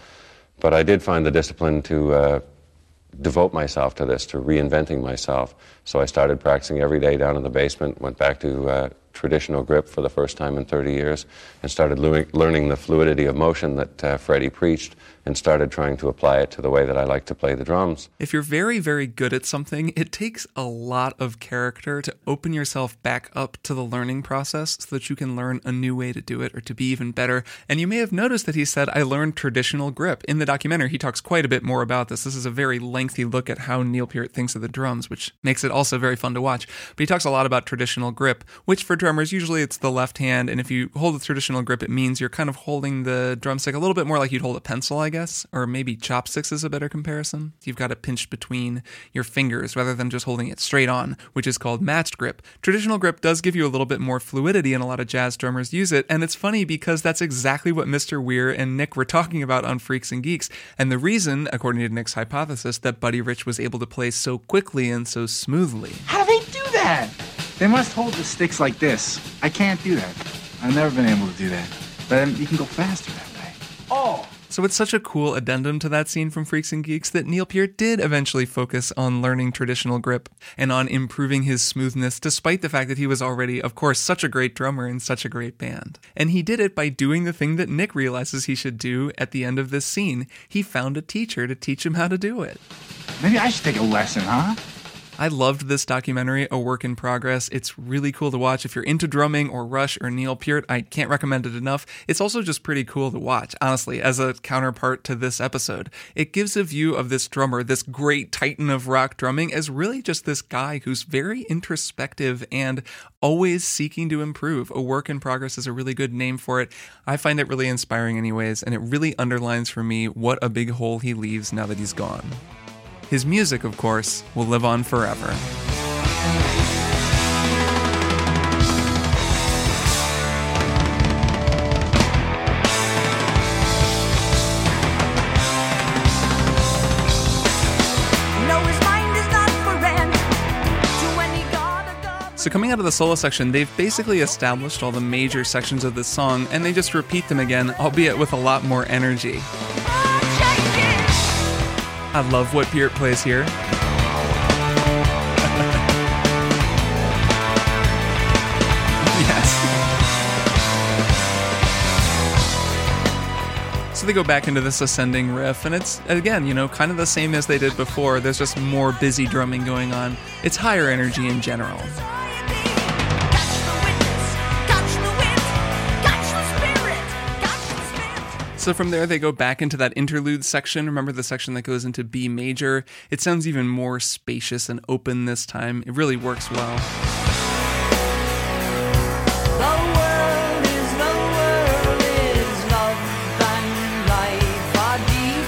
But I did find the discipline to uh, devote myself to this, to reinventing myself. So I started practicing every day down in the basement, went back to uh, traditional grip for the first time in 30 years, and started learning, the fluidity of motion that uh, Freddie preached, and started trying to apply it to the way that I like to play the drums. If you're very, very good at something, it takes a lot of character to open yourself back up to the learning process so that you can learn a new way to do it or to be even better. And you may have noticed that he said, I learned traditional grip. In the documentary, he talks quite a bit more about this. This is a very lengthy look at how Neil Peart thinks of the drums, which makes it also very fun to watch. But he talks a lot about traditional grip, which for drummers, usually it's the left hand. And if you hold the traditional grip, it means you're kind of holding the drumstick a little bit more like you'd hold a pencil, I guess, or maybe chopsticks is a better comparison. You've got it pinched between your fingers rather than just holding it straight on, which is called matched grip. Traditional grip does give you a little bit more fluidity, and a lot of jazz drummers use it. And it's funny because that's exactly what Mr. Weir and Nick were talking about on Freaks and Geeks. And the reason, according to Nick's hypothesis, that Buddy Rich was able to play so quickly and so smoothly. How do they do that? They must hold the sticks like this. I can't do that. I've never been able to do that. But um, you can go faster that way. Oh, So it's such a cool addendum to that scene from Freaks and Geeks that Neil Peart did eventually focus on learning traditional grip and on improving his smoothness, despite the fact that he was already, of course, such a great drummer in such a great band. And he did it by doing the thing that Nick realizes he should do at the end of this scene. He found a teacher to teach him how to do it. Maybe I should take a lesson, huh? I loved this documentary, A Work in Progress. It's really cool to watch. If you're into drumming or Rush or Neil Peart, I can't recommend it enough. It's also just pretty cool to watch, honestly, as a counterpart to this episode. It gives a view of this drummer, this great titan of rock drumming, as really just this guy who's very introspective and always seeking to improve. A Work in Progress is a really good name for it. I find it really inspiring, anyways, and it really underlines for me what a big hole he leaves now that he's gone. His music, of course, will live on forever. No, his mind is not for rent. To any god or god. So, coming out of the solo section, they've basically established all the major sections of this song, and they just repeat them again, albeit with a lot more energy. I love what Peart plays here. yes. So they go back into this ascending riff, and it's, again, you know, kind of the same as they did before. There's just more busy drumming going on. It's higher energy in general. So from there, they go back into that interlude section. Remember the section that goes into B major? It sounds even more spacious and open this time. It really works well. The world is the world is love and life are deep.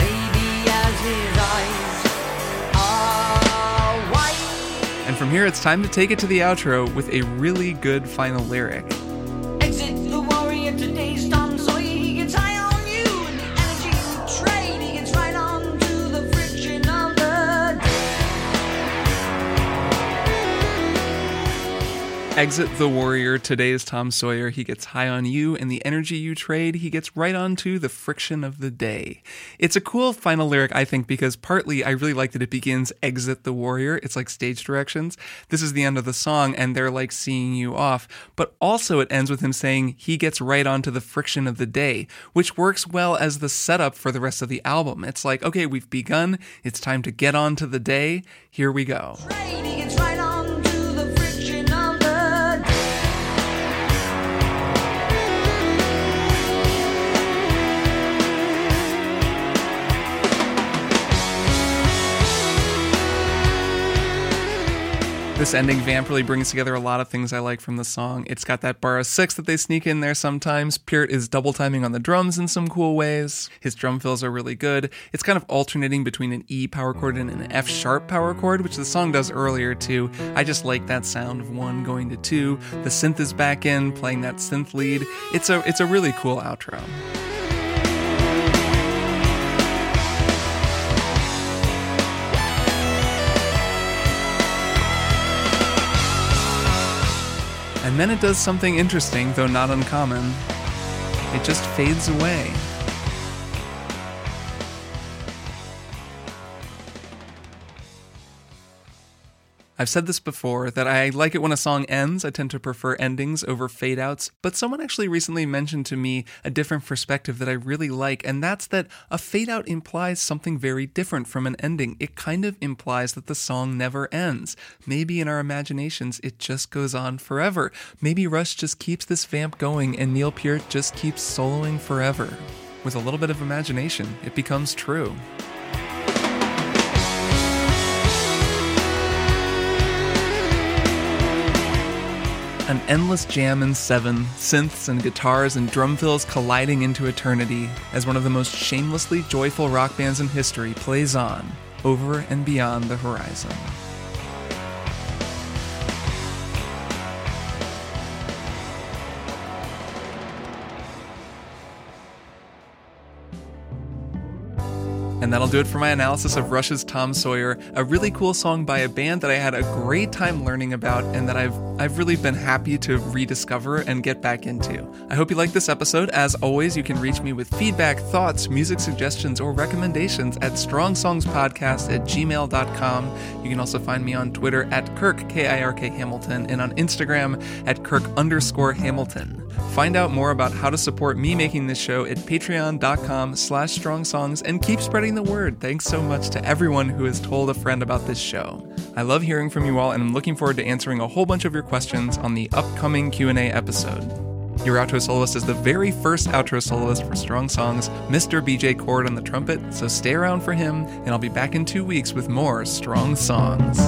Maybe as his eyes are white. And from here, it's time to take it to the outro with a really good final lyric. Exit the warrior, today's Tom Sawyer. He gets high on you, and the energy you trade, he gets right onto the friction of the day. It's a cool final lyric, I think, because partly I really like that it begins exit the warrior. It's like stage directions. This is the end of the song, and they're like seeing you off. But also it ends with him saying he gets right onto the friction of the day, which works well as the setup for the rest of the album. It's like, okay, we've begun. It's time to get on to the day. Here we go. This ending vamp really brings together a lot of things I like from the song. It's got that bar of six that they sneak in there sometimes. Peart is double timing on the drums in some cool ways. His drum fills are really good. It's kind of alternating between an E power chord and an F sharp power chord, which the song does earlier too. I just like that sound of one going to two. The synth is back in, playing that synth lead. It's a it's a really cool outro. And then it does something interesting, though not uncommon. It just fades away. I've said this before that I like it when a song ends. I tend to prefer endings over fade outs, but someone actually recently mentioned to me a different perspective that I really like, and that's that a fade out implies something very different from an ending. It kind of implies that the song never ends. Maybe in our imaginations, it just goes on forever. Maybe Rush just keeps this vamp going and Neil Peart just keeps soloing forever. With a little bit of imagination, it becomes true. An endless jam in seven, synths and guitars and drum fills colliding into eternity as one of the most shamelessly joyful rock bands in history plays on, over and beyond the horizon. And that'll do it for my analysis of Rush's Tom Sawyer, a really cool song by a band that I had a great time learning about and that I've I've really been happy to rediscover and get back into. I hope you like this episode. As always, you can reach me with feedback, thoughts, music suggestions, or recommendations at strongsongspodcast at gmail.com. You can also find me on Twitter at Kirk, K-I-R-K Hamilton, and on Instagram at Kirk underscore Hamilton. Find out more about how to support me making this show at patreon.com slash strong songs and keep spreading the word. Thanks so much to everyone who has told a friend about this show. I love hearing from you all and I'm looking forward to answering a whole bunch of your questions on the upcoming Q&A episode. Your outro soloist is the very first outro soloist for Strong Songs, Mr. BJ Cord on the trumpet, so stay around for him, and I'll be back in two weeks with more Strong Songs.